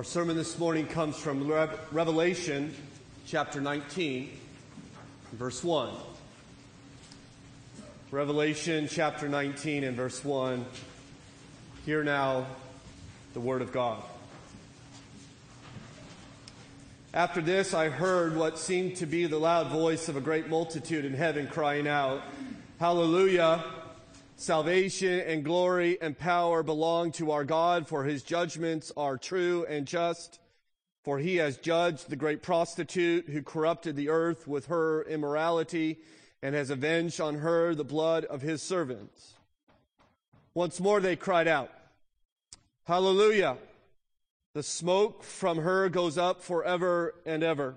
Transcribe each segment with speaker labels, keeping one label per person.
Speaker 1: Our sermon this morning comes from Revelation chapter 19, verse 1. Revelation chapter 19 and verse 1. Hear now the word of God. After this, I heard what seemed to be the loud voice of a great multitude in heaven crying out, Hallelujah! Salvation and glory and power belong to our God, for his judgments are true and just. For he has judged the great prostitute who corrupted the earth with her immorality and has avenged on her the blood of his servants. Once more they cried out, Hallelujah! The smoke from her goes up forever and ever.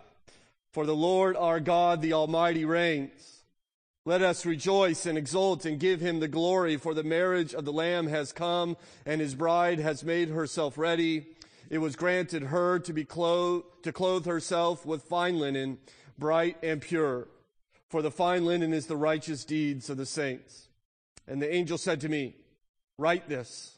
Speaker 1: For the Lord our God, the Almighty, reigns. Let us rejoice and exult and give him the glory, for the marriage of the Lamb has come, and his bride has made herself ready. It was granted her to be clothed, to clothe herself with fine linen, bright and pure. For the fine linen is the righteous deeds of the saints. And the angel said to me, Write this.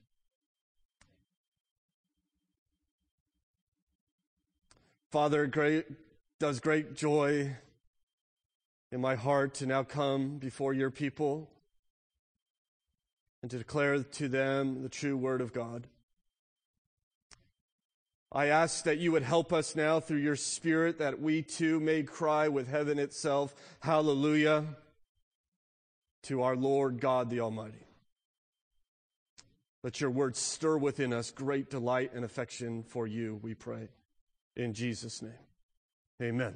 Speaker 1: Father, great does great joy in my heart to now come before your people and to declare to them the true word of God. I ask that you would help us now through your spirit that we too may cry with heaven itself, hallelujah, to our Lord God the Almighty. Let your word stir within us great delight and affection for you, we pray. In Jesus' name, amen.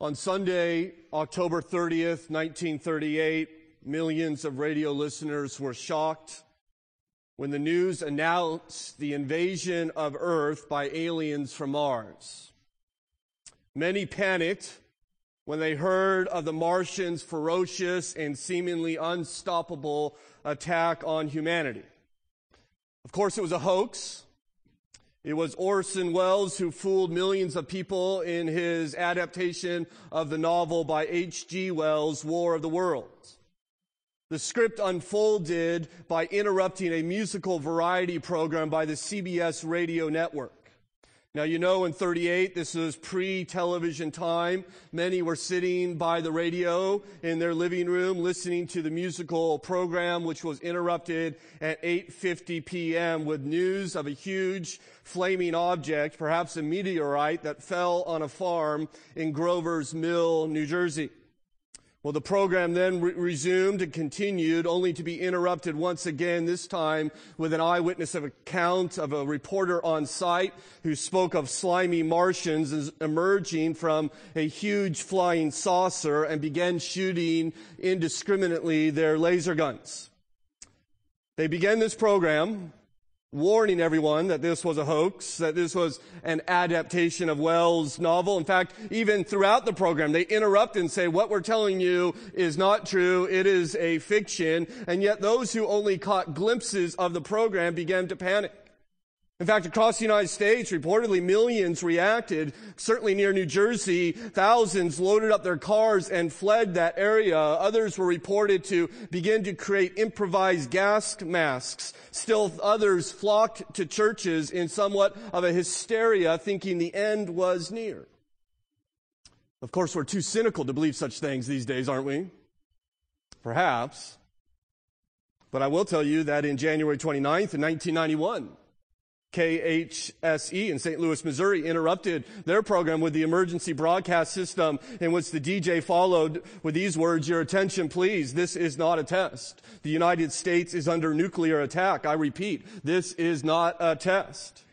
Speaker 1: On Sunday, October 30th, 1938, millions of radio listeners were shocked when the news announced the invasion of Earth by aliens from Mars. Many panicked when they heard of the Martians' ferocious and seemingly unstoppable attack on humanity. Of course, it was a hoax. It was Orson Welles who fooled millions of people in his adaptation of the novel by H.G. Wells' War of the Worlds. The script unfolded by interrupting a musical variety program by the CBS radio network. Now, you know, in 38, this was pre-television time. Many were sitting by the radio in their living room listening to the musical program, which was interrupted at 8.50 p.m. with news of a huge flaming object, perhaps a meteorite that fell on a farm in Grover's Mill, New Jersey. Well, the program then re- resumed and continued, only to be interrupted once again, this time with an eyewitness account of a reporter on site who spoke of slimy Martians emerging from a huge flying saucer and began shooting indiscriminately their laser guns. They began this program warning everyone that this was a hoax, that this was an adaptation of Wells' novel. In fact, even throughout the program, they interrupt and say, what we're telling you is not true. It is a fiction. And yet those who only caught glimpses of the program began to panic. In fact, across the United States, reportedly millions reacted. Certainly near New Jersey, thousands loaded up their cars and fled that area. Others were reported to begin to create improvised gas masks. Still others flocked to churches in somewhat of a hysteria, thinking the end was near. Of course, we're too cynical to believe such things these days, aren't we? Perhaps. But I will tell you that in January 29th, 1991, KSHE in St. Louis, Missouri interrupted their program with the emergency broadcast system in which the DJ followed with these words, your attention please, this is not a test. The United States is under nuclear attack. I repeat, this is not a test.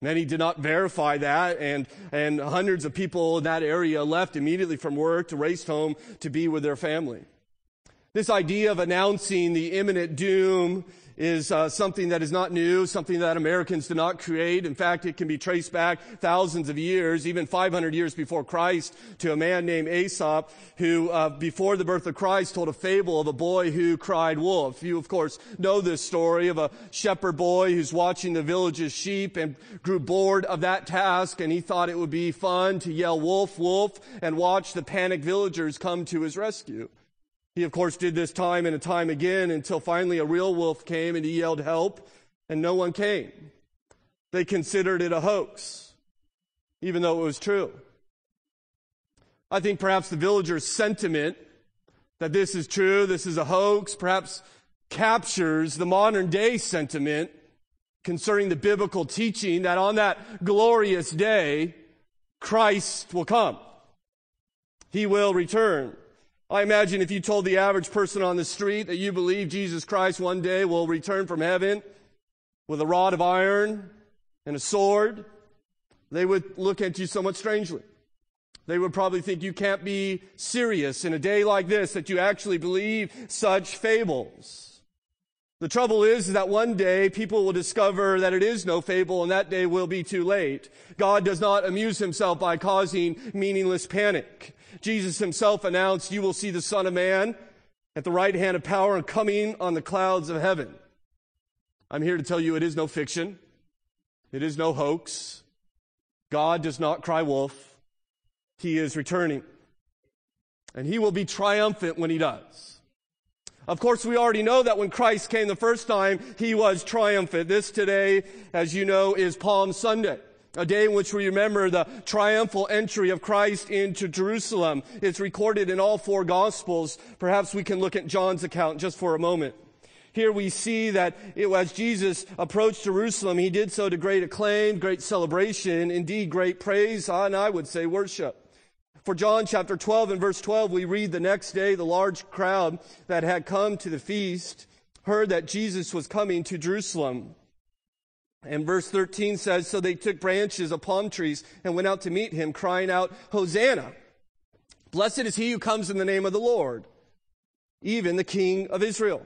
Speaker 1: Many did not verify that, and, and hundreds of people in that area left immediately from work to race home to be with their family. This idea of announcing the imminent doom is uh, something that is not new, something that Americans did not create. In fact, it can be traced back thousands of years, even 500 years before Christ, to a man named Aesop, who, uh, before the birth of Christ, told a fable of a boy who cried wolf. You, of course, know this story of a shepherd boy who's watching the village's sheep and grew bored of that task, and he thought it would be fun to yell wolf, wolf, and watch the panicked villagers come to his rescue. He, of course, did this time and a time again until finally a real wolf came and he yelled help, and no one came. They considered it a hoax, even though it was true. I think perhaps the villagers' sentiment that this is true, this is a hoax, perhaps captures the modern day sentiment concerning the biblical teaching that on that glorious day, Christ will come. He will return. I imagine if you told the average person on the street that you believe Jesus Christ one day will return from heaven with a rod of iron and a sword, they would look at you somewhat strangely. They would probably think you can't be serious in a day like this that you actually believe such fables. The trouble is that one day people will discover that it is no fable and that day will be too late. God does not amuse himself by causing meaningless panic. Jesus himself announced, you will see the Son of Man at the right hand of power and coming on the clouds of heaven. I'm here to tell you it is no fiction. It is no hoax. God does not cry wolf. He is returning. And he will be triumphant when he does. Of course, we already know that when Christ came the first time, he was triumphant. This today, as you know, is Palm Sunday a day in which we remember the triumphal entry of Christ into Jerusalem. It's recorded in all four Gospels. Perhaps we can look at John's account just for a moment. Here we see that it, as Jesus approached Jerusalem, he did so to great acclaim, great celebration, indeed great praise, and I would say worship. For John chapter 12 and verse 12, we read the next day, the large crowd that had come to the feast heard that Jesus was coming to Jerusalem. And verse 13 says, So they took branches of palm trees and went out to meet him, crying out, Hosanna! Blessed is he who comes in the name of the Lord, even the King of Israel.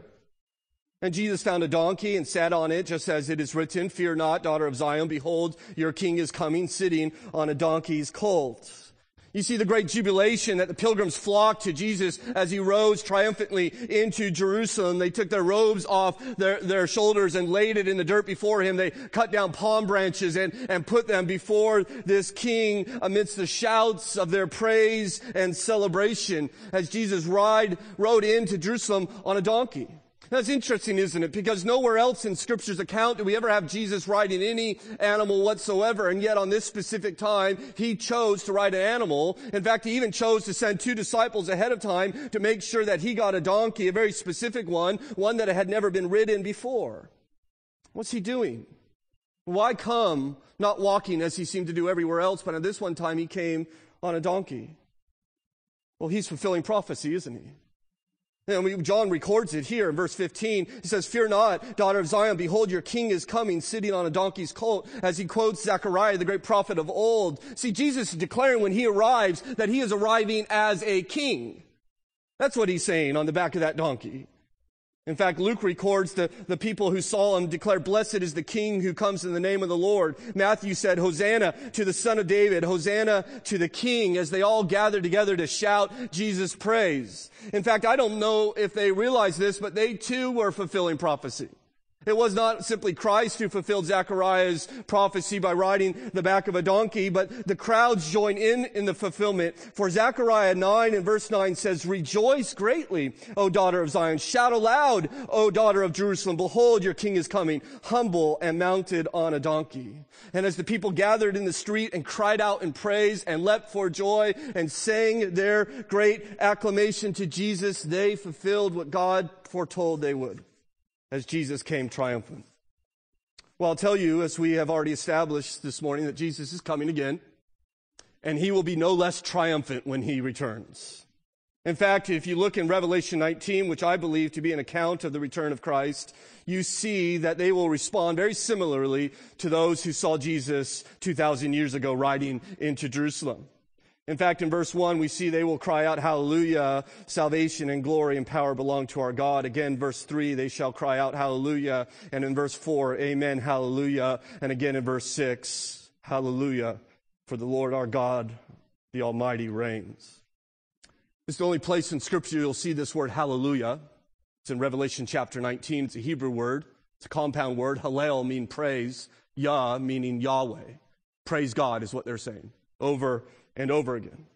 Speaker 1: And Jesus found a donkey and sat on it, just as it is written, Fear not, daughter of Zion, behold, your king is coming, sitting on a donkey's colt. You see the great jubilation that the pilgrims flocked to Jesus as he rose triumphantly into Jerusalem. They took their robes off their, their shoulders and laid it in the dirt before him. They cut down palm branches and, and put them before this king amidst the shouts of their praise and celebration as Jesus ride, rode into Jerusalem on a donkey. That's interesting, isn't it? Because nowhere else in Scripture's account do we ever have Jesus riding any animal whatsoever. And yet on this specific time, he chose to ride an animal. In fact, he even chose to send two disciples ahead of time to make sure that he got a donkey, a very specific one, one that had never been ridden before. What's he doing? Why come not walking as he seemed to do everywhere else, but at this one time he came on a donkey? Well, he's fulfilling prophecy, isn't he? And John records it here in verse 15. He says, Fear not, daughter of Zion, behold, your king is coming, sitting on a donkey's colt, as he quotes Zechariah, the great prophet of old. See, Jesus is declaring when he arrives that he is arriving as a king. That's what he's saying on the back of that donkey. In fact, Luke records the, the people who saw him declare, blessed is the king who comes in the name of the Lord. Matthew said, Hosanna to the son of David, Hosanna to the king, as they all gathered together to shout Jesus' praise. In fact, I don't know if they realized this, but they too were fulfilling prophecy. It was not simply Christ who fulfilled Zechariah's prophecy by riding the back of a donkey, but the crowds join in in the fulfillment. For Zechariah 9 and verse 9 says, Rejoice greatly, O daughter of Zion. Shout aloud, O daughter of Jerusalem. Behold, your king is coming, humble and mounted on a donkey. And as the people gathered in the street and cried out in praise and leapt for joy and sang their great acclamation to Jesus, they fulfilled what God foretold they would as Jesus came triumphant. Well, I'll tell you, as we have already established this morning, that Jesus is coming again, and he will be no less triumphant when he returns. In fact, if you look in Revelation 19, which I believe to be an account of the return of Christ, you see that they will respond very similarly to those who saw Jesus 2,000 years ago riding into Jerusalem. In fact, in verse 1, we see they will cry out, Hallelujah, salvation and glory and power belong to our God. Again, verse 3, they shall cry out, Hallelujah. And in verse 4, Amen, Hallelujah. And again in verse 6, Hallelujah, for the Lord our God, the Almighty reigns. It's the only place in Scripture you'll see this word hallelujah. It's in Revelation chapter 19. It's a Hebrew word. It's a compound word. Hallel mean praise. Yah meaning Yahweh. Praise God is what they're saying over and over again.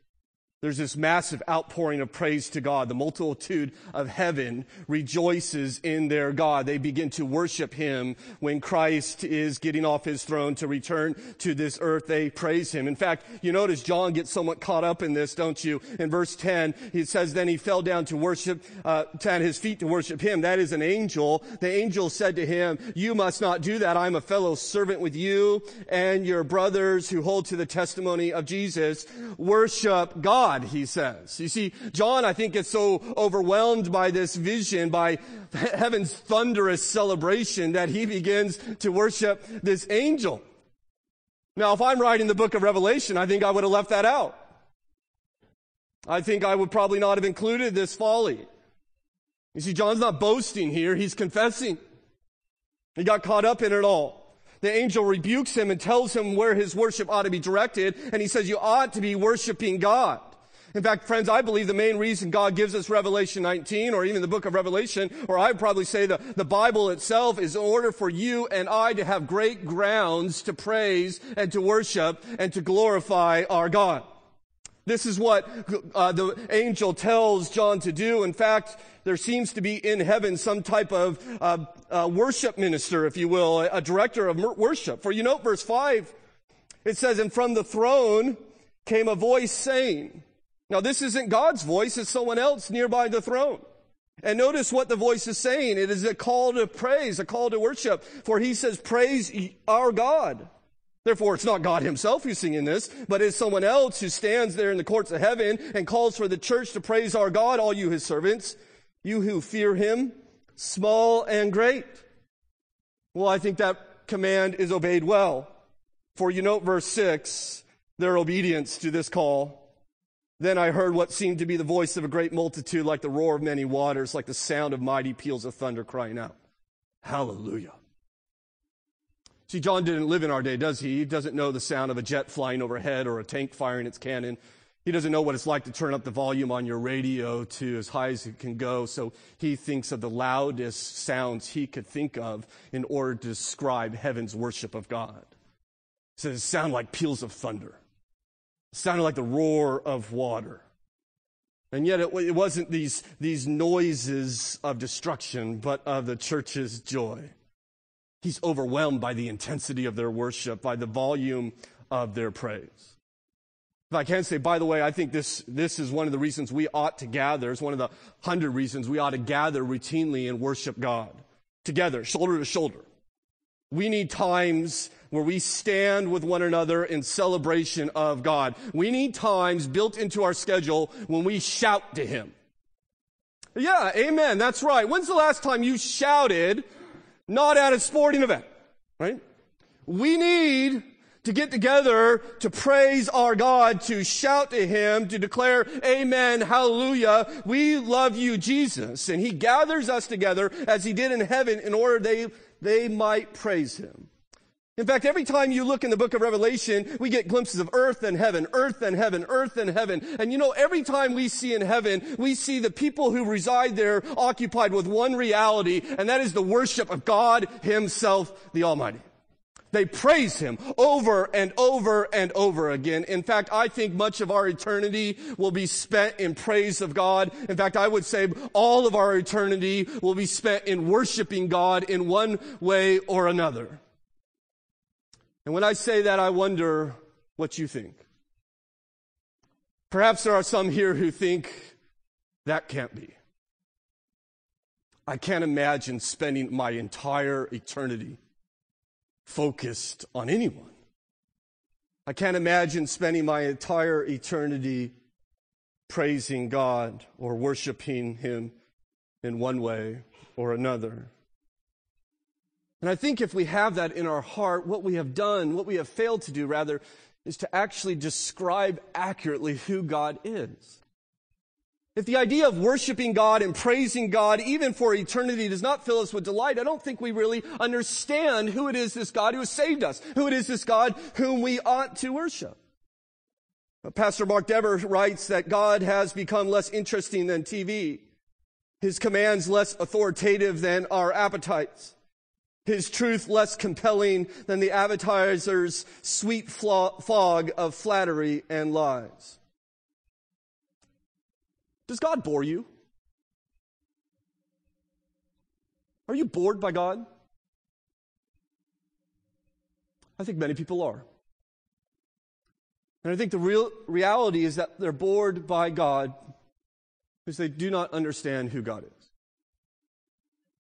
Speaker 1: There's this massive outpouring of praise to God. The multitude of heaven rejoices in their God. They begin to worship Him when Christ is getting off His throne to return to this earth. They praise Him. In fact, you notice John gets somewhat caught up in this, don't you? In verse 10, he says, then he fell down to worship, uh, at his feet to worship Him. That is an angel. The angel said to him, you must not do that. I'm a fellow servant with you and your brothers who hold to the testimony of Jesus. Worship God. God, he says. You see, John, I think, is so overwhelmed by this vision, by heaven's thunderous celebration, that he begins to worship this angel. Now, if I'm writing the book of Revelation, I think I would have left that out. I think I would probably not have included this folly. You see, John's not boasting here, he's confessing. He got caught up in it all. The angel rebukes him and tells him where his worship ought to be directed, and he says, You ought to be worshiping God. In fact, friends, I believe the main reason God gives us Revelation 19 or even the book of Revelation, or I'd probably say the, the Bible itself is in order for you and I to have great grounds to praise and to worship and to glorify our God. This is what uh, the angel tells John to do. In fact, there seems to be in heaven some type of uh, uh, worship minister, if you will, a, a director of worship. For you note verse 5, it says, And from the throne came a voice saying, now, this isn't God's voice, it's someone else nearby the throne. And notice what the voice is saying. It is a call to praise, a call to worship. For he says, praise our God. Therefore, it's not God himself who's singing this, but it's someone else who stands there in the courts of heaven and calls for the church to praise our God, all you his servants, you who fear him, small and great. Well, I think that command is obeyed well. For you note verse 6, their obedience to this call then I heard what seemed to be the voice of a great multitude, like the roar of many waters, like the sound of mighty peals of thunder crying out, Hallelujah. See, John didn't live in our day, does he? He doesn't know the sound of a jet flying overhead or a tank firing its cannon. He doesn't know what it's like to turn up the volume on your radio to as high as it can go. So he thinks of the loudest sounds he could think of in order to describe heaven's worship of God. He says, sound like peals of thunder sounded like the roar of water. And yet it, it wasn't these, these noises of destruction, but of the church's joy. He's overwhelmed by the intensity of their worship, by the volume of their praise. If I can say, by the way, I think this, this is one of the reasons we ought to gather. It's one of the hundred reasons we ought to gather routinely and worship God together, shoulder to shoulder. We need times where we stand with one another in celebration of God. We need times built into our schedule when we shout to Him. Yeah, amen. That's right. When's the last time you shouted not at a sporting event? Right? We need to get together to praise our God, to shout to Him, to declare, Amen, Hallelujah. We love you, Jesus. And He gathers us together as He did in heaven in order they, they might praise Him. In fact, every time you look in the book of Revelation, we get glimpses of earth and heaven, earth and heaven, earth and heaven. And you know, every time we see in heaven, we see the people who reside there occupied with one reality, and that is the worship of God Himself, the Almighty. They praise Him over and over and over again. In fact, I think much of our eternity will be spent in praise of God. In fact, I would say all of our eternity will be spent in worshiping God in one way or another. And when I say that, I wonder what you think. Perhaps there are some here who think that can't be. I can't imagine spending my entire eternity focused on anyone. I can't imagine spending my entire eternity praising God or worshiping Him in one way or another. And I think if we have that in our heart, what we have done, what we have failed to do rather, is to actually describe accurately who God is. If the idea of worshiping God and praising God, even for eternity, does not fill us with delight, I don't think we really understand who it is this God who has saved us, who it is this God whom we ought to worship. Pastor Mark Dever writes that God has become less interesting than TV. His commands less authoritative than our appetites. His truth less compelling than the advertiser's sweet fog of flattery and lies. Does God bore you? Are you bored by God? I think many people are. And I think the real reality is that they're bored by God because they do not understand who God is.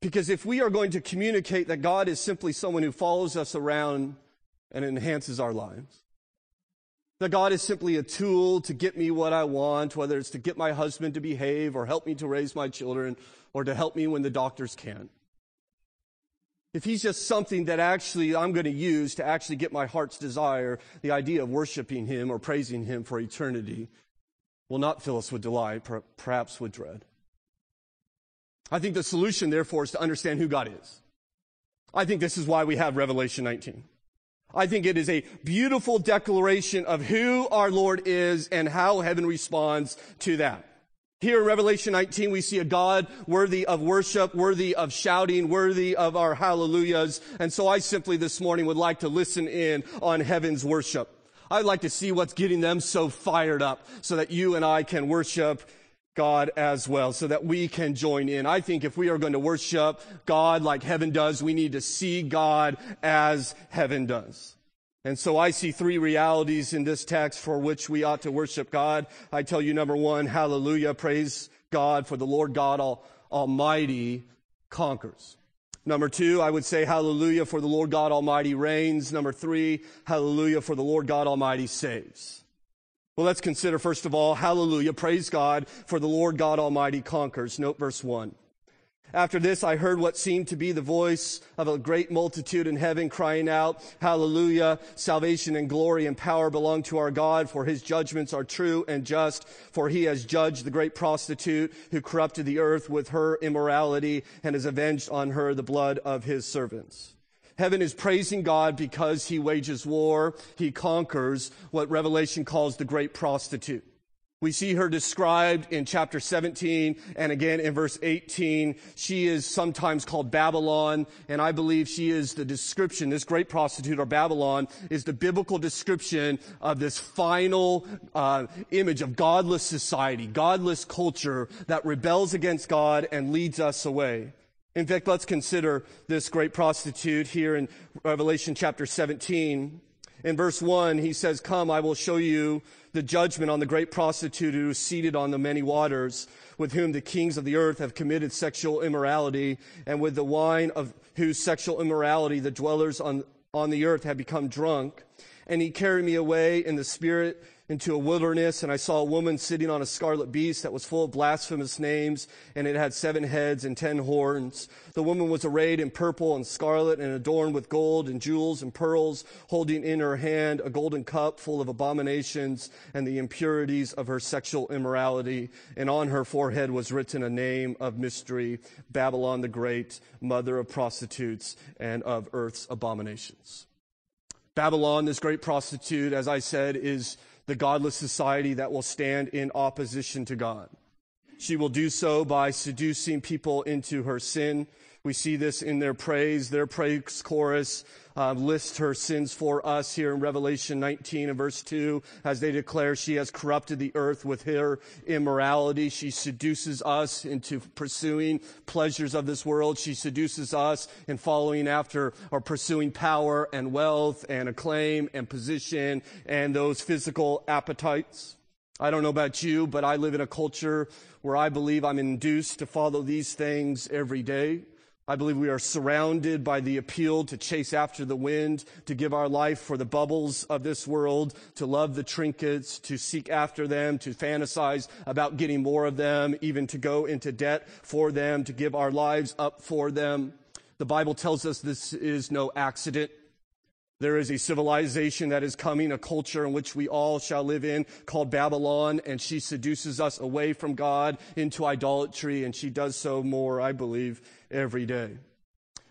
Speaker 1: Because if we are going to communicate that God is simply someone who follows us around and enhances our lives, that God is simply a tool to get me what I want, whether it's to get my husband to behave or help me to raise my children or to help me when the doctors can't. If he's just something that actually I'm going to use to actually get my heart's desire, the idea of worshiping him or praising him for eternity will not fill us with delight, perhaps with dread. I think the solution, therefore, is to understand who God is. I think this is why we have Revelation 19. I think it is a beautiful declaration of who our Lord is and how heaven responds to that. Here in Revelation 19, we see a God worthy of worship, worthy of shouting, worthy of our hallelujahs. And so I simply this morning would like to listen in on heaven's worship. I'd like to see what's getting them so fired up so that you and I can worship God as well so that we can join in. I think if we are going to worship God like heaven does, we need to see God as heaven does. And so I see three realities in this text for which we ought to worship God. I tell you, number one, hallelujah, praise God for the Lord God Almighty conquers. Number two, I would say hallelujah for the Lord God Almighty reigns. Number three, hallelujah for the Lord God Almighty saves. Well, let's consider first of all, hallelujah, praise God, for the Lord God Almighty conquers. Note verse 1. After this, I heard what seemed to be the voice of a great multitude in heaven crying out, Hallelujah! Salvation and glory and power belong to our God, for his judgments are true and just, for he has judged the great prostitute who corrupted the earth with her immorality and has avenged on her the blood of his servants. Heaven is praising God because he wages war. He conquers what Revelation calls the great prostitute. We see her described in chapter 17 and again in verse 18. She is sometimes called Babylon, and I believe she is the description, this great prostitute or Babylon is the biblical description of this final uh, image of godless society, godless culture that rebels against God and leads us away. In fact, let's consider this great prostitute here in Revelation chapter 17. In verse 1, he says, Come, I will show you the judgment on the great prostitute who is seated on the many waters, with whom the kings of the earth have committed sexual immorality, and with the wine of whose sexual immorality the dwellers on, on the earth have become drunk. And he carried me away in the spirit into a wilderness, and I saw a woman sitting on a scarlet beast that was full of blasphemous names, and it had seven heads and ten horns. The woman was arrayed in purple and scarlet and adorned with gold and jewels and pearls, holding in her hand a golden cup full of abominations and the impurities of her sexual immorality. And on her forehead was written a name of mystery, Babylon the Great, mother of prostitutes and of earth's abominations. Babylon, this great prostitute, as I said, is the godless society that will stand in opposition to God. She will do so by seducing people into her sin. We see this in their praise. Their praise chorus uh, lists her sins for us here in Revelation 19 and verse 2 as they declare she has corrupted the earth with her immorality. She seduces us into pursuing pleasures of this world. She seduces us in following after or pursuing power and wealth and acclaim and position and those physical appetites. I don't know about you, but I live in a culture where I believe I'm induced to follow these things every day I believe we are surrounded by the appeal to chase after the wind, to give our life for the bubbles of this world, to love the trinkets, to seek after them, to fantasize about getting more of them, even to go into debt for them, to give our lives up for them. The Bible tells us this is no accident. There is a civilization that is coming, a culture in which we all shall live in called Babylon, and she seduces us away from God into idolatry, and she does so more, I believe, every day.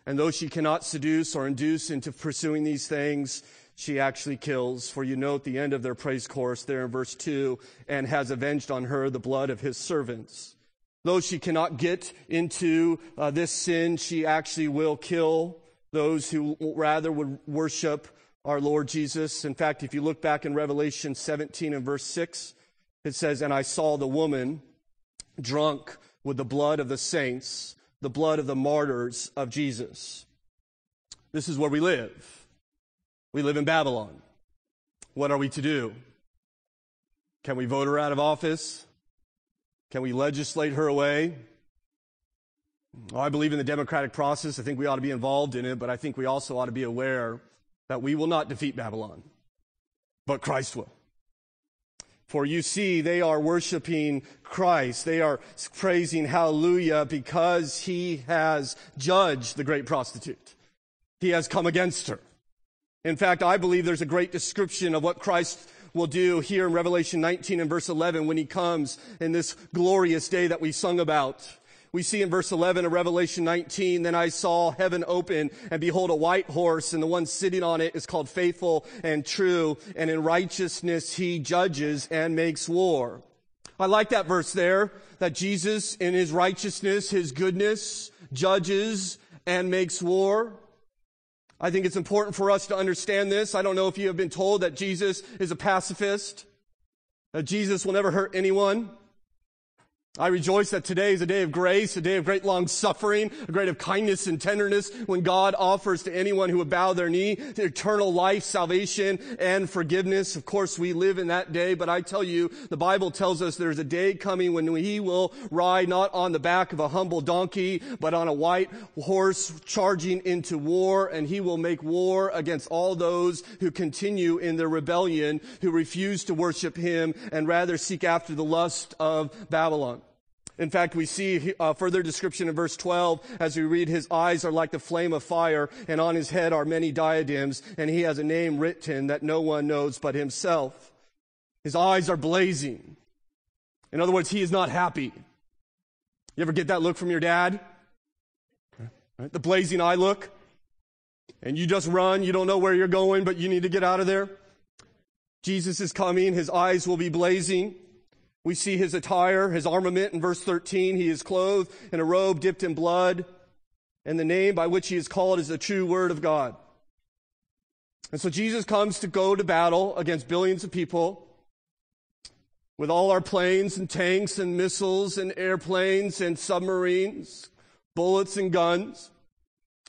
Speaker 1: And though she cannot seduce or induce into pursuing these things, she actually kills. For you note the end of their praise chorus there in verse 2 and has avenged on her the blood of his servants. Though she cannot get into uh, this sin, she actually will kill those who rather would worship our Lord Jesus. In fact, if you look back in Revelation 17 and verse 6, it says, And I saw the woman drunk with the blood of the saints, the blood of the martyrs of Jesus. This is where we live. We live in Babylon. What are we to do? Can we vote her out of office? Can we legislate her away? I believe in the democratic process. I think we ought to be involved in it, but I think we also ought to be aware that we will not defeat Babylon, but Christ will. For you see, they are worshiping Christ. They are praising hallelujah because he has judged the great prostitute. He has come against her. In fact, I believe there's a great description of what Christ will do here in Revelation 19 and verse 11 when he comes in this glorious day that we sung about. We see in verse 11 of Revelation 19, then I saw heaven open and behold a white horse and the one sitting on it is called faithful and true and in righteousness he judges and makes war. I like that verse there that Jesus in his righteousness, his goodness judges and makes war. I think it's important for us to understand this. I don't know if you have been told that Jesus is a pacifist, that Jesus will never hurt anyone. I rejoice that today is a day of grace, a day of great long suffering, a great of kindness and tenderness when God offers to anyone who would bow their knee eternal life, salvation, and forgiveness. Of course, we live in that day, but I tell you, the Bible tells us there's a day coming when he will ride not on the back of a humble donkey, but on a white horse charging into war, and he will make war against all those who continue in their rebellion, who refuse to worship him and rather seek after the lust of Babylon. In fact, we see a further description in verse 12 as we read, his eyes are like the flame of fire and on his head are many diadems and he has a name written that no one knows but himself. His eyes are blazing. In other words, he is not happy. You ever get that look from your dad? Right? The blazing eye look. And you just run. You don't know where you're going, but you need to get out of there. Jesus is coming. His eyes will be blazing. We see his attire, his armament in verse 13. He is clothed in a robe dipped in blood, and the name by which he is called is the true word of God. And so Jesus comes to go to battle against billions of people with all our planes and tanks and missiles and airplanes and submarines, bullets and guns.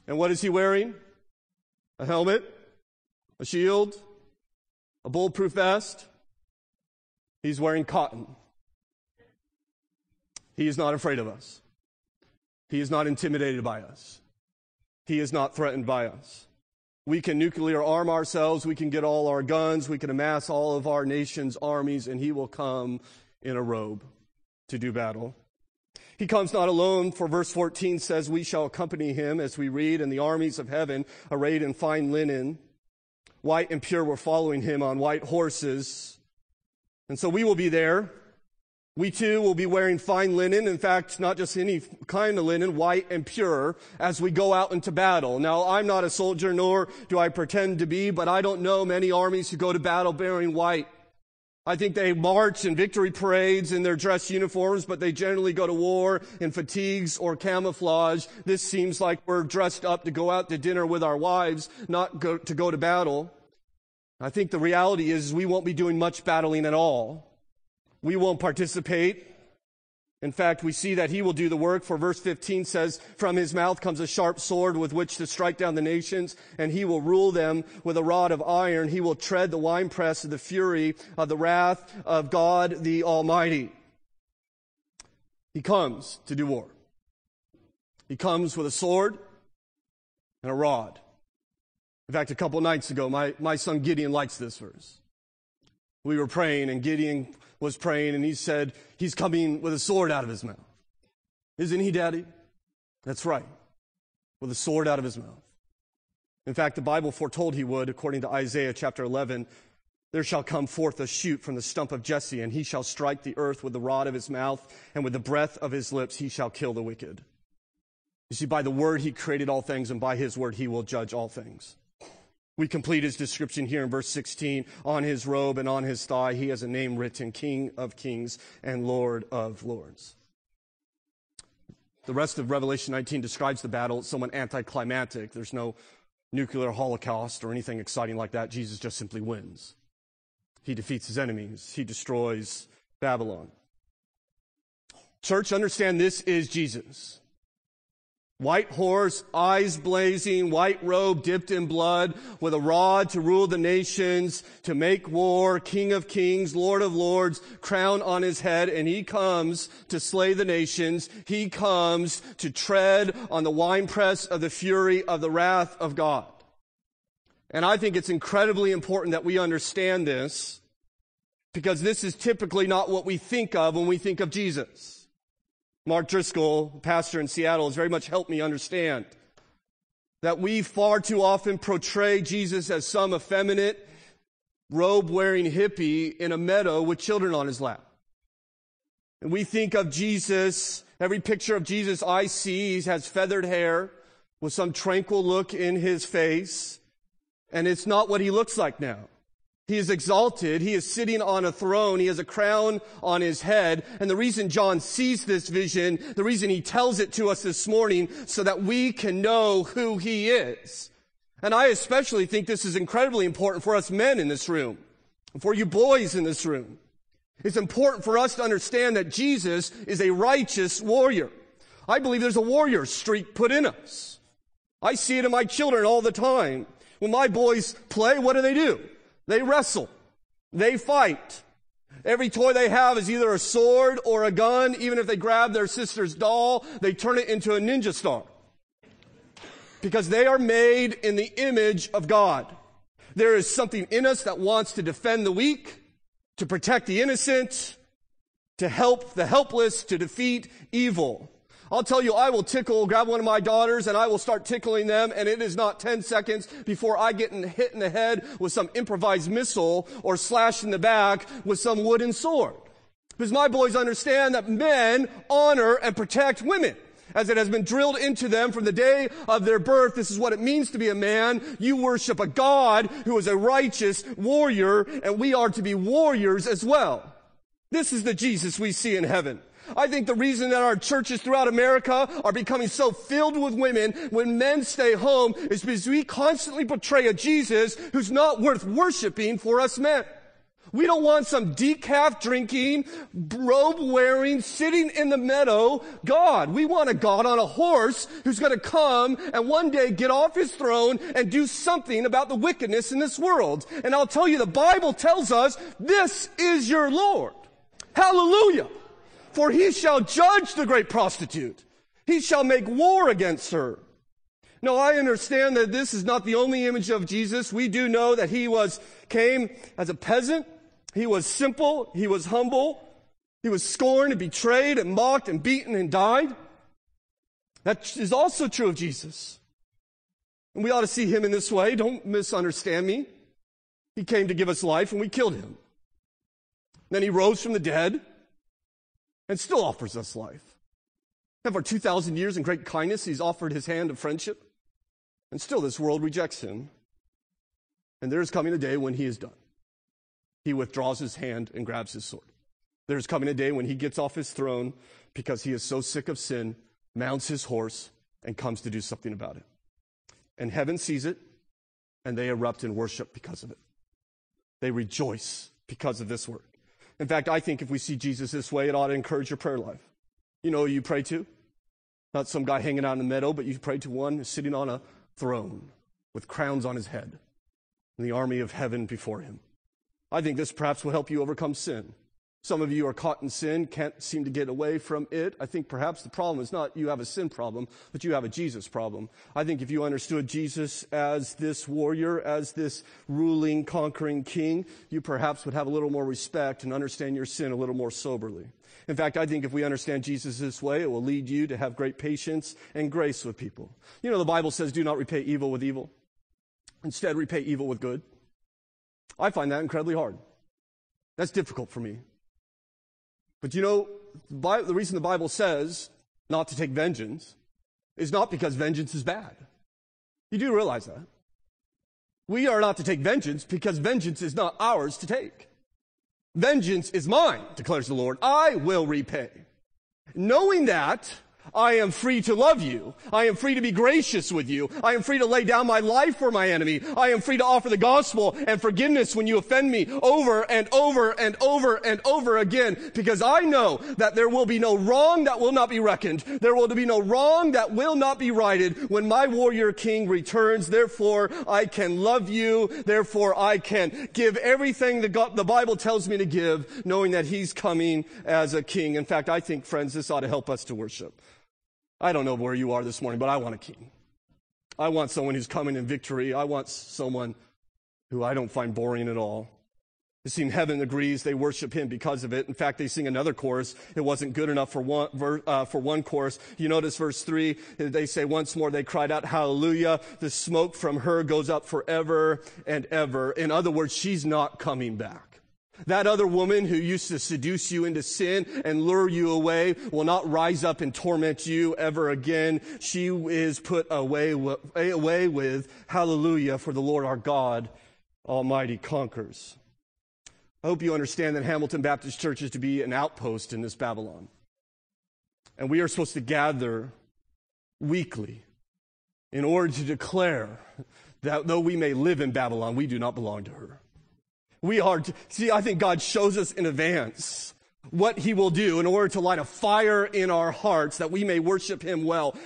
Speaker 1: And what is he wearing? A helmet, a shield, a bulletproof vest. He's wearing cotton. He is not afraid of us. He is not intimidated by us. He is not threatened by us. We can nuclear arm ourselves. We can get all our guns. We can amass all of our nation's armies, and he will come in a robe to do battle. He comes not alone, for verse 14 says, We shall accompany him, as we read, and the armies of heaven, arrayed in fine linen, white and pure, were following him on white horses. And so we will be there we too will be wearing fine linen. In fact, not just any kind of linen, white and pure, as we go out into battle. Now, I'm not a soldier, nor do I pretend to be, but I don't know many armies who go to battle bearing white. I think they march in victory parades in their dress uniforms, but they generally go to war in fatigues or camouflage. This seems like we're dressed up to go out to dinner with our wives, not go, to go to battle. I think the reality is we won't be doing much battling at all. We won't participate. In fact, we see that he will do the work, for verse 15 says, From his mouth comes a sharp sword with which to strike down the nations, and he will rule them with a rod of iron. He will tread the winepress of the fury of the wrath of God the Almighty. He comes to do war. He comes with a sword and a rod. In fact, a couple nights ago, my, my son Gideon likes this verse. We were praying, and Gideon was praying, and he said, He's coming with a sword out of his mouth. Isn't he, Daddy? That's right, with a sword out of his mouth. In fact, the Bible foretold he would, according to Isaiah chapter 11. There shall come forth a shoot from the stump of Jesse, and he shall strike the earth with the rod of his mouth, and with the breath of his lips he shall kill the wicked. You see, by the word he created all things, and by his word he will judge all things. We complete his description here in verse 16. On his robe and on his thigh, he has a name written King of Kings and Lord of Lords. The rest of Revelation 19 describes the battle as somewhat anticlimactic. There's no nuclear holocaust or anything exciting like that. Jesus just simply wins. He defeats his enemies, he destroys Babylon. Church, understand this is Jesus. White horse, eyes blazing, white robe dipped in blood, with a rod to rule the nations, to make war, King of kings, Lord of lords, crown on his head, and he comes to slay the nations. He comes to tread on the winepress of the fury of the wrath of God. And I think it's incredibly important that we understand this, because this is typically not what we think of when we think of Jesus. Mark Driscoll, pastor in Seattle, has very much helped me understand that we far too often portray Jesus as some effeminate, robe wearing hippie in a meadow with children on his lap. And we think of Jesus, every picture of Jesus I see, has feathered hair with some tranquil look in his face. And it's not what he looks like now. He is exalted. He is sitting on a throne. He has a crown on his head. And the reason John sees this vision, the reason he tells it to us this morning, so that we can know who he is. And I especially think this is incredibly important for us men in this room, for you boys in this room. It's important for us to understand that Jesus is a righteous warrior. I believe there's a warrior streak put in us. I see it in my children all the time. When my boys play, what do they do? They wrestle. They fight. Every toy they have is either a sword or a gun. Even if they grab their sister's doll, they turn it into a ninja star. Because they are made in the image of God. There is something in us that wants to defend the weak, to protect the innocent, to help the helpless, to defeat evil. I'll tell you, I will tickle, grab one of my daughters and I will start tickling them and it is not 10 seconds before I get hit in the head with some improvised missile or slashed in the back with some wooden sword. Because my boys understand that men honor and protect women. As it has been drilled into them from the day of their birth, this is what it means to be a man. You worship a God who is a righteous warrior, and we are to be warriors as well. This is the Jesus we see in heaven. I think the reason that our churches throughout America are becoming so filled with women when men stay home is because we constantly portray a Jesus who's not worth worshiping for us men. We don't want some decaf drinking, robe wearing, sitting in the meadow God. We want a God on a horse who's going to come and one day get off his throne and do something about the wickedness in this world. And I'll tell you, the Bible tells us this is your Lord. Hallelujah for he shall judge the great prostitute. He shall make war against her. Now I understand that this is not the only image of Jesus. We do know that he was, came as a peasant. He was simple. He was humble. He was scorned and betrayed and mocked and beaten and died. That is also true of Jesus. And we ought to see him in this way. Don't misunderstand me. He came to give us life and we killed him. Then he rose from the dead and still offers us life. For 2,000 years in great kindness, he's offered his hand of friendship, and still this world rejects him. And there is coming a day when he is done. He withdraws his hand and grabs his sword. There is coming a day when he gets off his throne because he is so sick of sin, mounts his horse, and comes to do something about it. And heaven sees it, and they erupt in worship because of it. They rejoice because of this work. In fact, I think if we see Jesus this way, it ought to encourage your prayer life. You know you pray to? Not some guy hanging out in the meadow, but you pray to one sitting on a throne with crowns on his head and the army of heaven before him. I think this perhaps will help you overcome sin. Some of you are caught in sin, can't seem to get away from it. I think perhaps the problem is not you have a sin problem, but you have a Jesus problem. I think if you understood Jesus as this warrior, as this ruling, conquering king, you perhaps would have a little more respect and understand your sin a little more soberly. In fact, I think if we understand Jesus this way, it will lead you to have great patience and grace with people. You know, the Bible says, do not repay evil with evil. Instead, repay evil with good. I find that incredibly hard. That's difficult for me. But you know, the reason the Bible says not to take vengeance is not because vengeance is bad. You do realize that. We are not to take vengeance because vengeance is not ours to take. Vengeance is mine, declares the Lord. I will repay. Knowing that, I am free to love you. I am free to be gracious with you. I am free to lay down my life for my enemy. I am free to offer the gospel and forgiveness when you offend me over and over and over and over again because I know that there will be no wrong that will not be reckoned. There will be no wrong that will not be righted when my warrior king returns. Therefore, I can love you. Therefore, I can give everything the, God, the Bible tells me to give knowing that he's coming as a king. In fact, I think, friends, this ought to help us to worship. I don't know where you are this morning, but I want a king. I want someone who's coming in victory. I want someone who I don't find boring at all. They sing Heaven Agrees. They worship him because of it. In fact, they sing another chorus. It wasn't good enough for one, uh, for one chorus. You notice verse three, they say once more, they cried out, hallelujah. The smoke from her goes up forever and ever. In other words, she's not coming back. That other woman who used to seduce you into sin and lure you away will not rise up and torment you ever again. She is put away, away with hallelujah for the Lord our God Almighty conquers. I hope you understand that Hamilton Baptist Church is to be an outpost in this Babylon. And we are supposed to gather weekly in order to declare that though we may live in Babylon, we do not belong to her. We are, see, I think God shows us in advance what he will do in order to light a fire in our hearts that we may worship him well.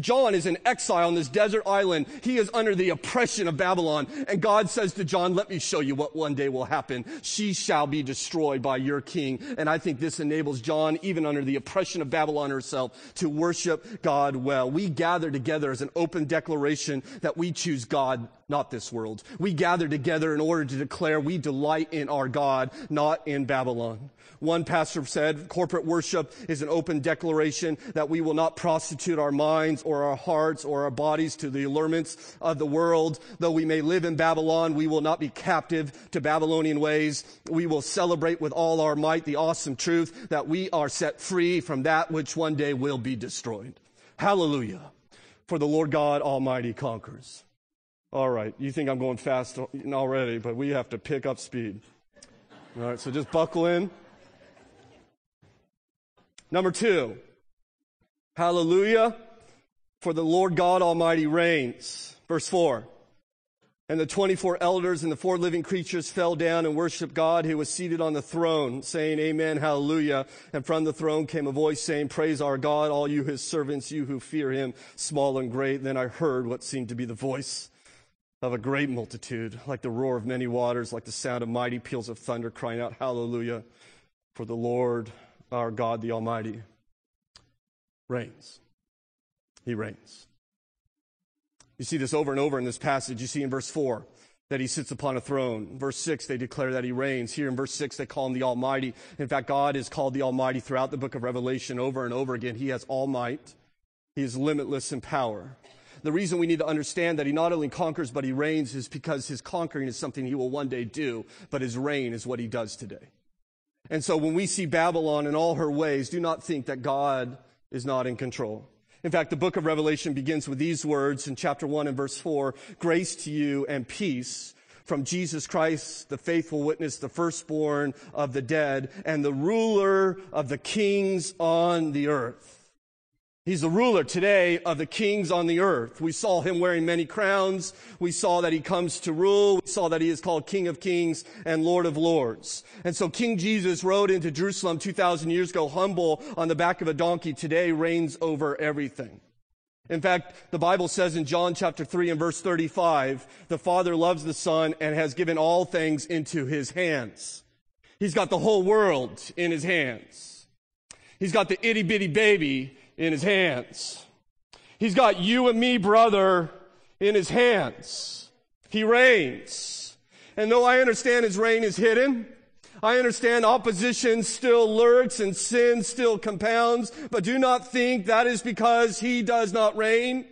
Speaker 1: John is in exile on this desert island. He is under the oppression of Babylon. And God says to John, let me show you what one day will happen. She shall be destroyed by your king. And I think this enables John, even under the oppression of Babylon herself, to worship God well. We gather together as an open declaration that we choose God not this world. We gather together in order to declare we delight in our God, not in Babylon. One pastor said corporate worship is an open declaration that we will not prostitute our minds or our hearts or our bodies to the allurements of the world. Though we may live in Babylon, we will not be captive to Babylonian ways. We will celebrate with all our might the awesome truth that we are set free from that which one day will be destroyed. Hallelujah. For the Lord God Almighty conquers. All right, you think I'm going fast already, but we have to pick up speed. All right, so just buckle in. Number two, hallelujah, for the Lord God Almighty reigns. Verse four. And the 24 elders and the four living creatures fell down and worshiped God who was seated on the throne, saying, Amen, hallelujah. And from the throne came a voice saying, Praise our God, all you his servants, you who fear him, small and great. Then I heard what seemed to be the voice of a great multitude, like the roar of many waters, like the sound of mighty peals of thunder, crying out, Hallelujah, for the Lord our God, the Almighty, reigns. He reigns. You see this over and over in this passage. You see in verse 4 that he sits upon a throne. Verse 6, they declare that he reigns. Here in verse 6, they call him the Almighty. In fact, God is called the Almighty throughout the book of Revelation over and over again. He has all might, he is limitless in power the reason we need to understand that he not only conquers, but he reigns is because his conquering is something he will one day do, but his reign is what he does today. And so when we see Babylon in all her ways, do not think that God is not in control. In fact, the book of Revelation begins with these words in chapter 1 and verse 4 Grace to you and peace from Jesus Christ, the faithful witness, the firstborn of the dead, and the ruler of the kings on the earth. He's the ruler today of the kings on the earth. We saw him wearing many crowns. We saw that he comes to rule. We saw that he is called King of Kings and Lord of Lords. And so King Jesus rode into Jerusalem 2,000 years ago, humble on the back of a donkey, today reigns over everything. In fact, the Bible says in John chapter 3 and verse 35, the Father loves the Son and has given all things into his hands. He's got the whole world in his hands. He's got the itty bitty baby in his hands. He's got you and me, brother, in his hands. He reigns. And though I understand his reign is hidden, I understand opposition still lurks and sin still compounds, but do not think that is because he does not reign.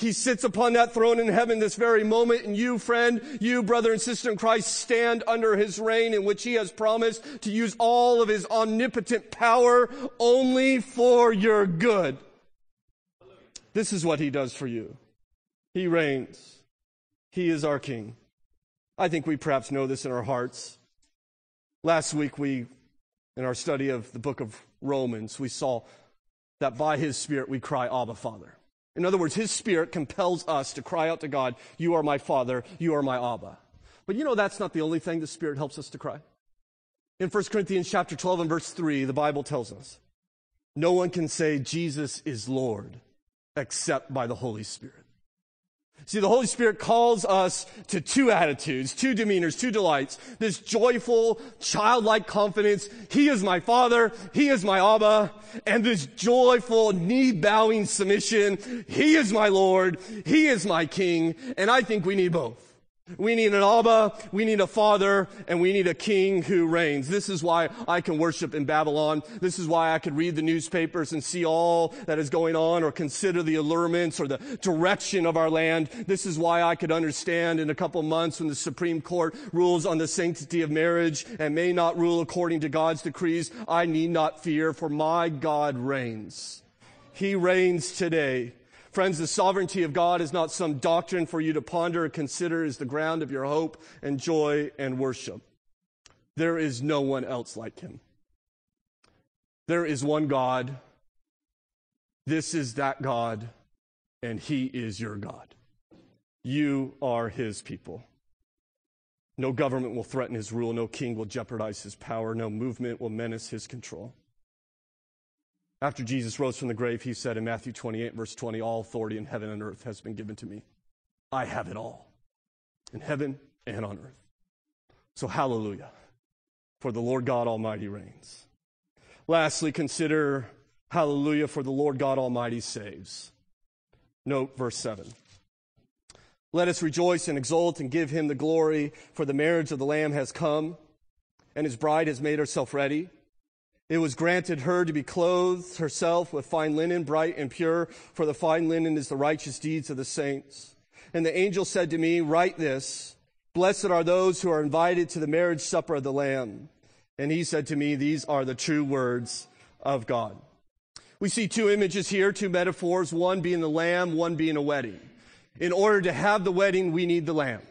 Speaker 1: He sits upon that throne in heaven this very moment, and you, friend, you, brother and sister in Christ, stand under his reign in which he has promised to use all of his omnipotent power only for your good. This is what he does for you. He reigns. He is our king. I think we perhaps know this in our hearts. Last week, we, in our study of the book of Romans, we saw that by his Spirit we cry, Abba, Father. In other words, his spirit compels us to cry out to God, You are my Father, you are my Abba. But you know that's not the only thing the Spirit helps us to cry. In 1 Corinthians chapter 12 and verse 3, the Bible tells us, no one can say Jesus is Lord except by the Holy Spirit. See, the Holy Spirit calls us to two attitudes, two demeanors, two delights. This joyful, childlike confidence. He is my Father. He is my Abba. And this joyful, knee-bowing submission. He is my Lord. He is my King. And I think we need both. We need an Abba, we need a Father, and we need a King who reigns. This is why I can worship in Babylon. This is why I could read the newspapers and see all that is going on or consider the allurements or the direction of our land. This is why I could understand in a couple months when the Supreme Court rules on the sanctity of marriage and may not rule according to God's decrees. I need not fear, for my God reigns. He reigns today. Friends, the sovereignty of God is not some doctrine for you to ponder or consider as the ground of your hope and joy and worship. There is no one else like him. There is one God. This is that God, and he is your God. You are his people. No government will threaten his rule. No king will jeopardize his power. No movement will menace his control. After Jesus rose from the grave, he said in Matthew 28, verse 20, All authority in heaven and earth has been given to me. I have it all in heaven and on earth. So, hallelujah, for the Lord God Almighty reigns. Lastly, consider hallelujah, for the Lord God Almighty saves. Note verse 7. Let us rejoice and exult and give him the glory, for the marriage of the Lamb has come, and his bride has made herself ready. It was granted her to be clothed herself with fine linen, bright and pure, for the fine linen is the righteous deeds of the saints. And the angel said to me, Write this Blessed are those who are invited to the marriage supper of the Lamb. And he said to me, These are the true words of God. We see two images here, two metaphors, one being the lamb, one being a wedding. In order to have the wedding, we need the lamb.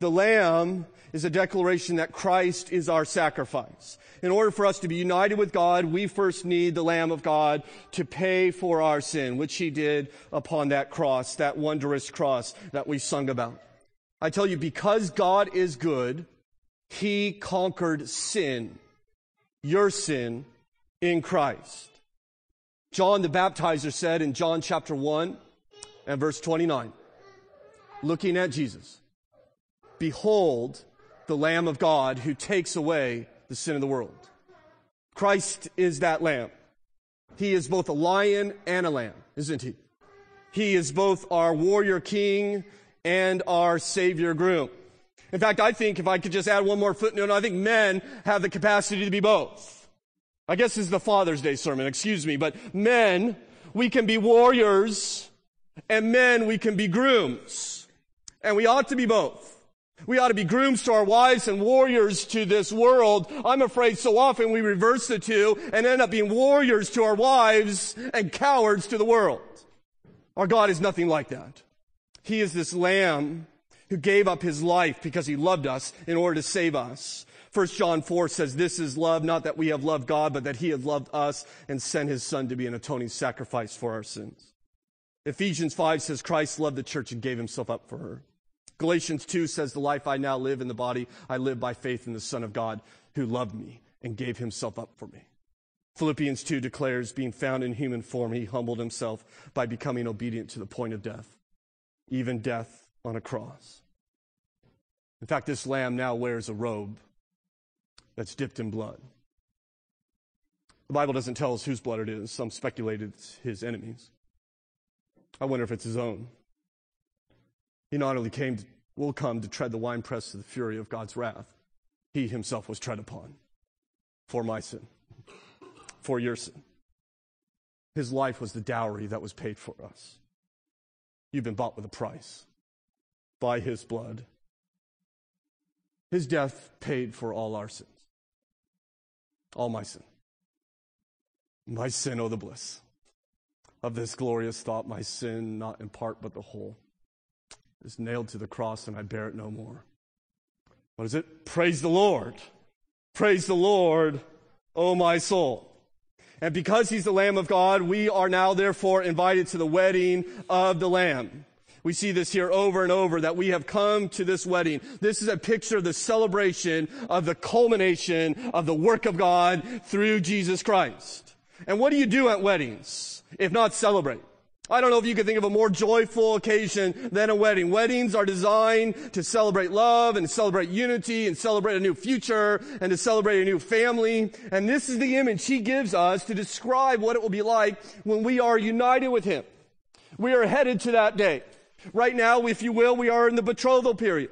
Speaker 1: The lamb is a declaration that Christ is our sacrifice. In order for us to be united with God, we first need the Lamb of God to pay for our sin, which he did upon that cross, that wondrous cross that we sung about. I tell you, because God is good, he conquered sin, your sin, in Christ. John the baptizer said in John chapter 1 and verse 29, looking at Jesus, Behold, the Lamb of God who takes away the sin of the world. Christ is that Lamb. He is both a lion and a lamb, isn't he? He is both our warrior king and our savior groom. In fact, I think if I could just add one more footnote, I think men have the capacity to be both. I guess this is the Father's Day sermon, excuse me, but men, we can be warriors, and men, we can be grooms. And we ought to be both. We ought to be grooms to our wives and warriors to this world. I'm afraid so often we reverse the two and end up being warriors to our wives and cowards to the world. Our God is nothing like that. He is this lamb who gave up his life because he loved us in order to save us. 1 John 4 says, This is love, not that we have loved God, but that he has loved us and sent his son to be an atoning sacrifice for our sins. Ephesians 5 says, Christ loved the church and gave himself up for her. Galatians 2 says, The life I now live in the body, I live by faith in the Son of God who loved me and gave himself up for me. Philippians 2 declares, being found in human form, he humbled himself by becoming obedient to the point of death, even death on a cross. In fact, this lamb now wears a robe. that's dipped in blood. The Bible doesn't tell us whose blood it is. Some speculate it's his enemies. I wonder if it's his own. He not only came, to, will come to tread the winepress of the fury of God's wrath, he himself was tread upon for my sin, for your sin. His life was the dowry that was paid for us. You've been bought with a price by his blood. His death paid for all our sins, all my sin. My sin, oh, the bliss of this glorious thought, my sin, not in part but the whole, is nailed to the cross and I bear it no more. What is it? Praise the Lord. Praise the Lord, O my soul. And because he's the Lamb of God, we are now therefore invited to the wedding of the Lamb. We see this here over and over that we have come to this wedding. This is a picture of the celebration of the culmination of the work of God through Jesus Christ. And what do you do at weddings if not celebrate? I don't know if you could think of a more joyful occasion than a wedding. Weddings are designed to celebrate love and celebrate unity and celebrate a new future and to celebrate a new family. And this is the image he gives us to describe what it will be like when we are united with him. We are headed to that day. Right now, if you will, we are in the betrothal period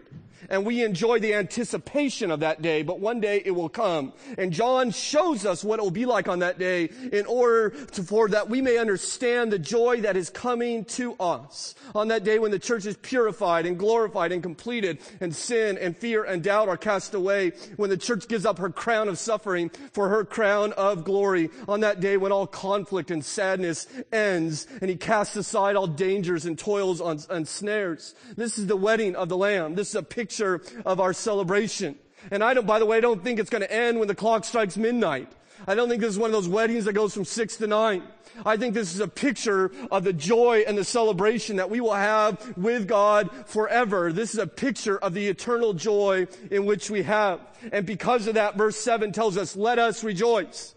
Speaker 1: and we enjoy the anticipation of that day, but one day it will come. And John shows us what it will be like on that day in order to, for that we may understand the joy that is coming to us. On that day when the church is purified and glorified and completed and sin and fear and doubt are cast away, when the church gives up her crown of suffering for her crown of glory. On that day when all conflict and sadness ends and he casts aside all dangers and toils and snares. This is the wedding of the Lamb. This is a picture of our celebration. And I don't, by the way, I don't think it's going to end when the clock strikes midnight. I don't think this is one of those weddings that goes from six to nine. I think this is a picture of the joy and the celebration that we will have with God forever. This is a picture of the eternal joy in which we have. And because of that, verse 7 tells us, let us rejoice.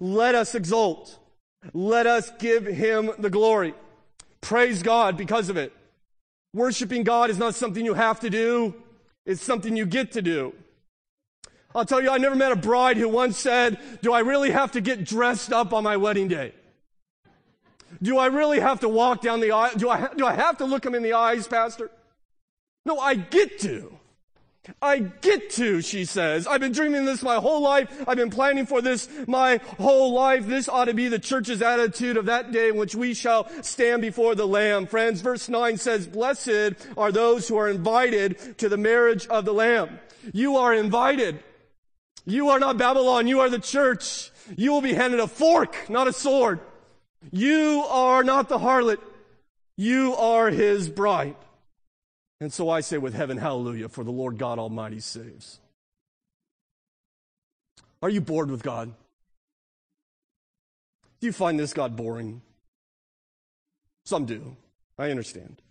Speaker 1: Let us exult. Let us give him the glory. Praise God because of it. Worshiping God is not something you have to do. It's something you get to do. I'll tell you, I never met a bride who once said, do I really have to get dressed up on my wedding day? Do I really have to walk down the aisle? Do I, do I have to look him in the eyes, Pastor? No, I get to. I get to, she says. I've been dreaming this my whole life. I've been planning for this my whole life. This ought to be the church's attitude of that day in which we shall stand before the Lamb. Friends, verse 9 says, Blessed are those who are invited to the marriage of the Lamb. You are invited. You are not Babylon. You are the church. You will be handed a fork, not a sword. You are not the harlot. You are his bride. And so I say with heaven, hallelujah, for the Lord God Almighty saves. Are you bored with God? Do you find this God boring? Some do. I understand.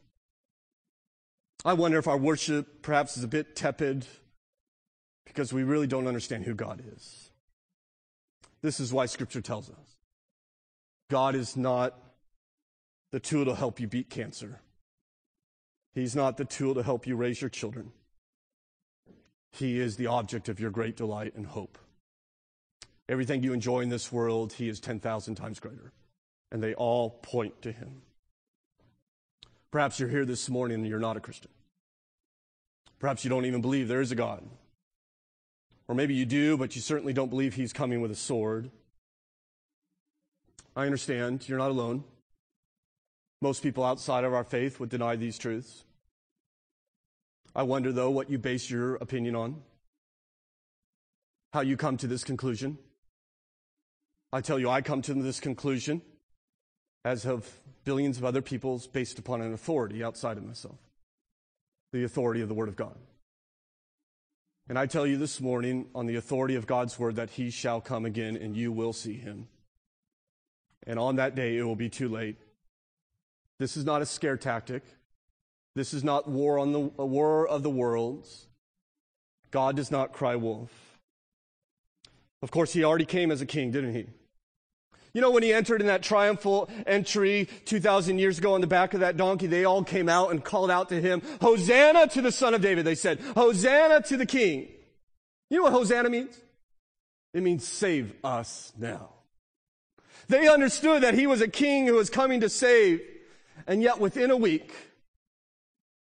Speaker 1: I wonder if our worship perhaps is a bit tepid because we really don't understand who God is. This is why Scripture tells us God is not the tool to help you beat cancer. He's not the tool to help you raise your children. He is the object of your great delight and hope. Everything you enjoy in this world, He is 10,000 times greater. And they all point to Him. Perhaps you're here this morning and you're not a Christian. Perhaps you don't even believe there is a God. Or maybe you do, but you certainly don't believe He's coming with a sword. I understand. You're not alone. Most people outside of our faith would deny these truths. I wonder, though, what you base your opinion on, how you come to this conclusion. I tell you, I come to this conclusion, as have billions of other peoples, based upon an authority outside of myself the authority of the Word of God. And I tell you this morning, on the authority of God's Word, that He shall come again and you will see Him. And on that day, it will be too late. This is not a scare tactic. This is not war on the war of the worlds. God does not cry wolf. Of course, he already came as a king, didn't he? You know, when he entered in that triumphal entry 2,000 years ago on the back of that donkey, they all came out and called out to him, Hosanna to the son of David. They said, Hosanna to the king. You know what Hosanna means? It means save us now. They understood that he was a king who was coming to save. And yet within a week,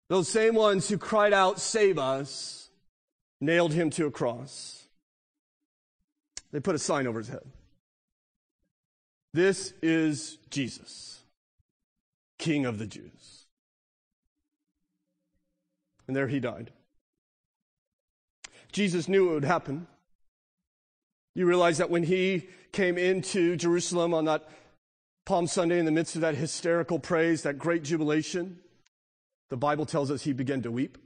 Speaker 1: those same ones who cried out, save us, nailed him to a cross. They put a sign over his head. This is Jesus, King of the Jews. And there he died. Jesus knew it would happen. You realize that when he came into Jerusalem on that Palm Sunday in the midst of that hysterical praise, that great jubilation, the Bible tells us he began to weep.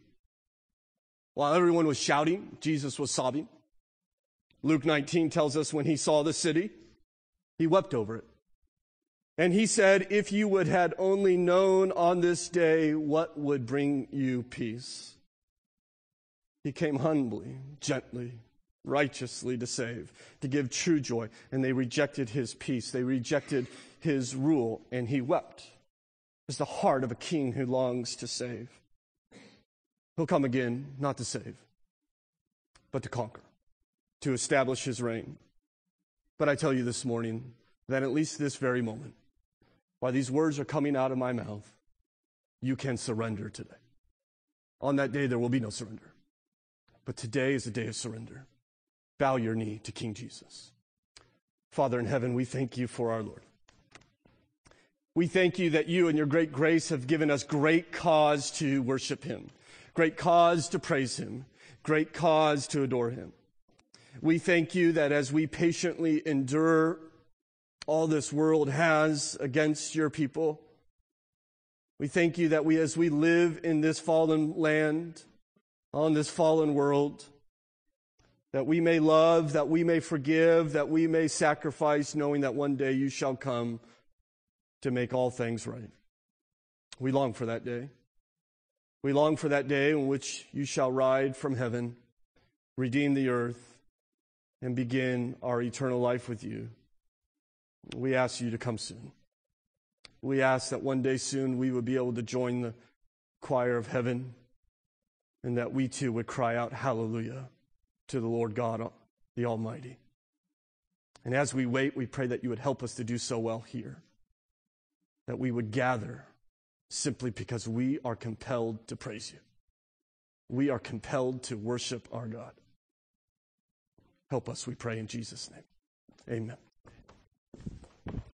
Speaker 1: While everyone was shouting, Jesus was sobbing. Luke 19 tells us when he saw the city, he wept over it. And he said, If you would had only known on this day what would bring you peace. He came humbly, gently, righteously to save, to give true joy. And they rejected his peace. They rejected his rule, and he wept. It's the heart of a king who longs to save. He'll come again, not to save, but to conquer, to establish his reign. But I tell you this morning that at least this very moment, while these words are coming out of my mouth, you can surrender today. On that day, there will be no surrender. But today is a day of surrender. Bow your knee to King Jesus. Father in heaven, we thank you for our Lord. We thank you that you and your great grace have given us great cause to worship him, great cause to praise him, great cause to adore him. We thank you that as we patiently endure all this world has against your people. We thank you that we, as we live in this fallen land, on this fallen world, that we may love, that we may forgive, that we may sacrifice, knowing that one day you shall come to make all things right. We long for that day. We long for that day in which you shall ride from heaven, redeem the earth, and begin our eternal life with you. We ask you to come soon. We ask that one day soon we would be able to join the choir of heaven and that we too would cry out hallelujah to the Lord God the Almighty. And as we wait, we pray that you would help us to do so well here, that we would gather simply because we are compelled to praise you. We are compelled to worship our God. Help us, we pray in Jesus' name. Amen.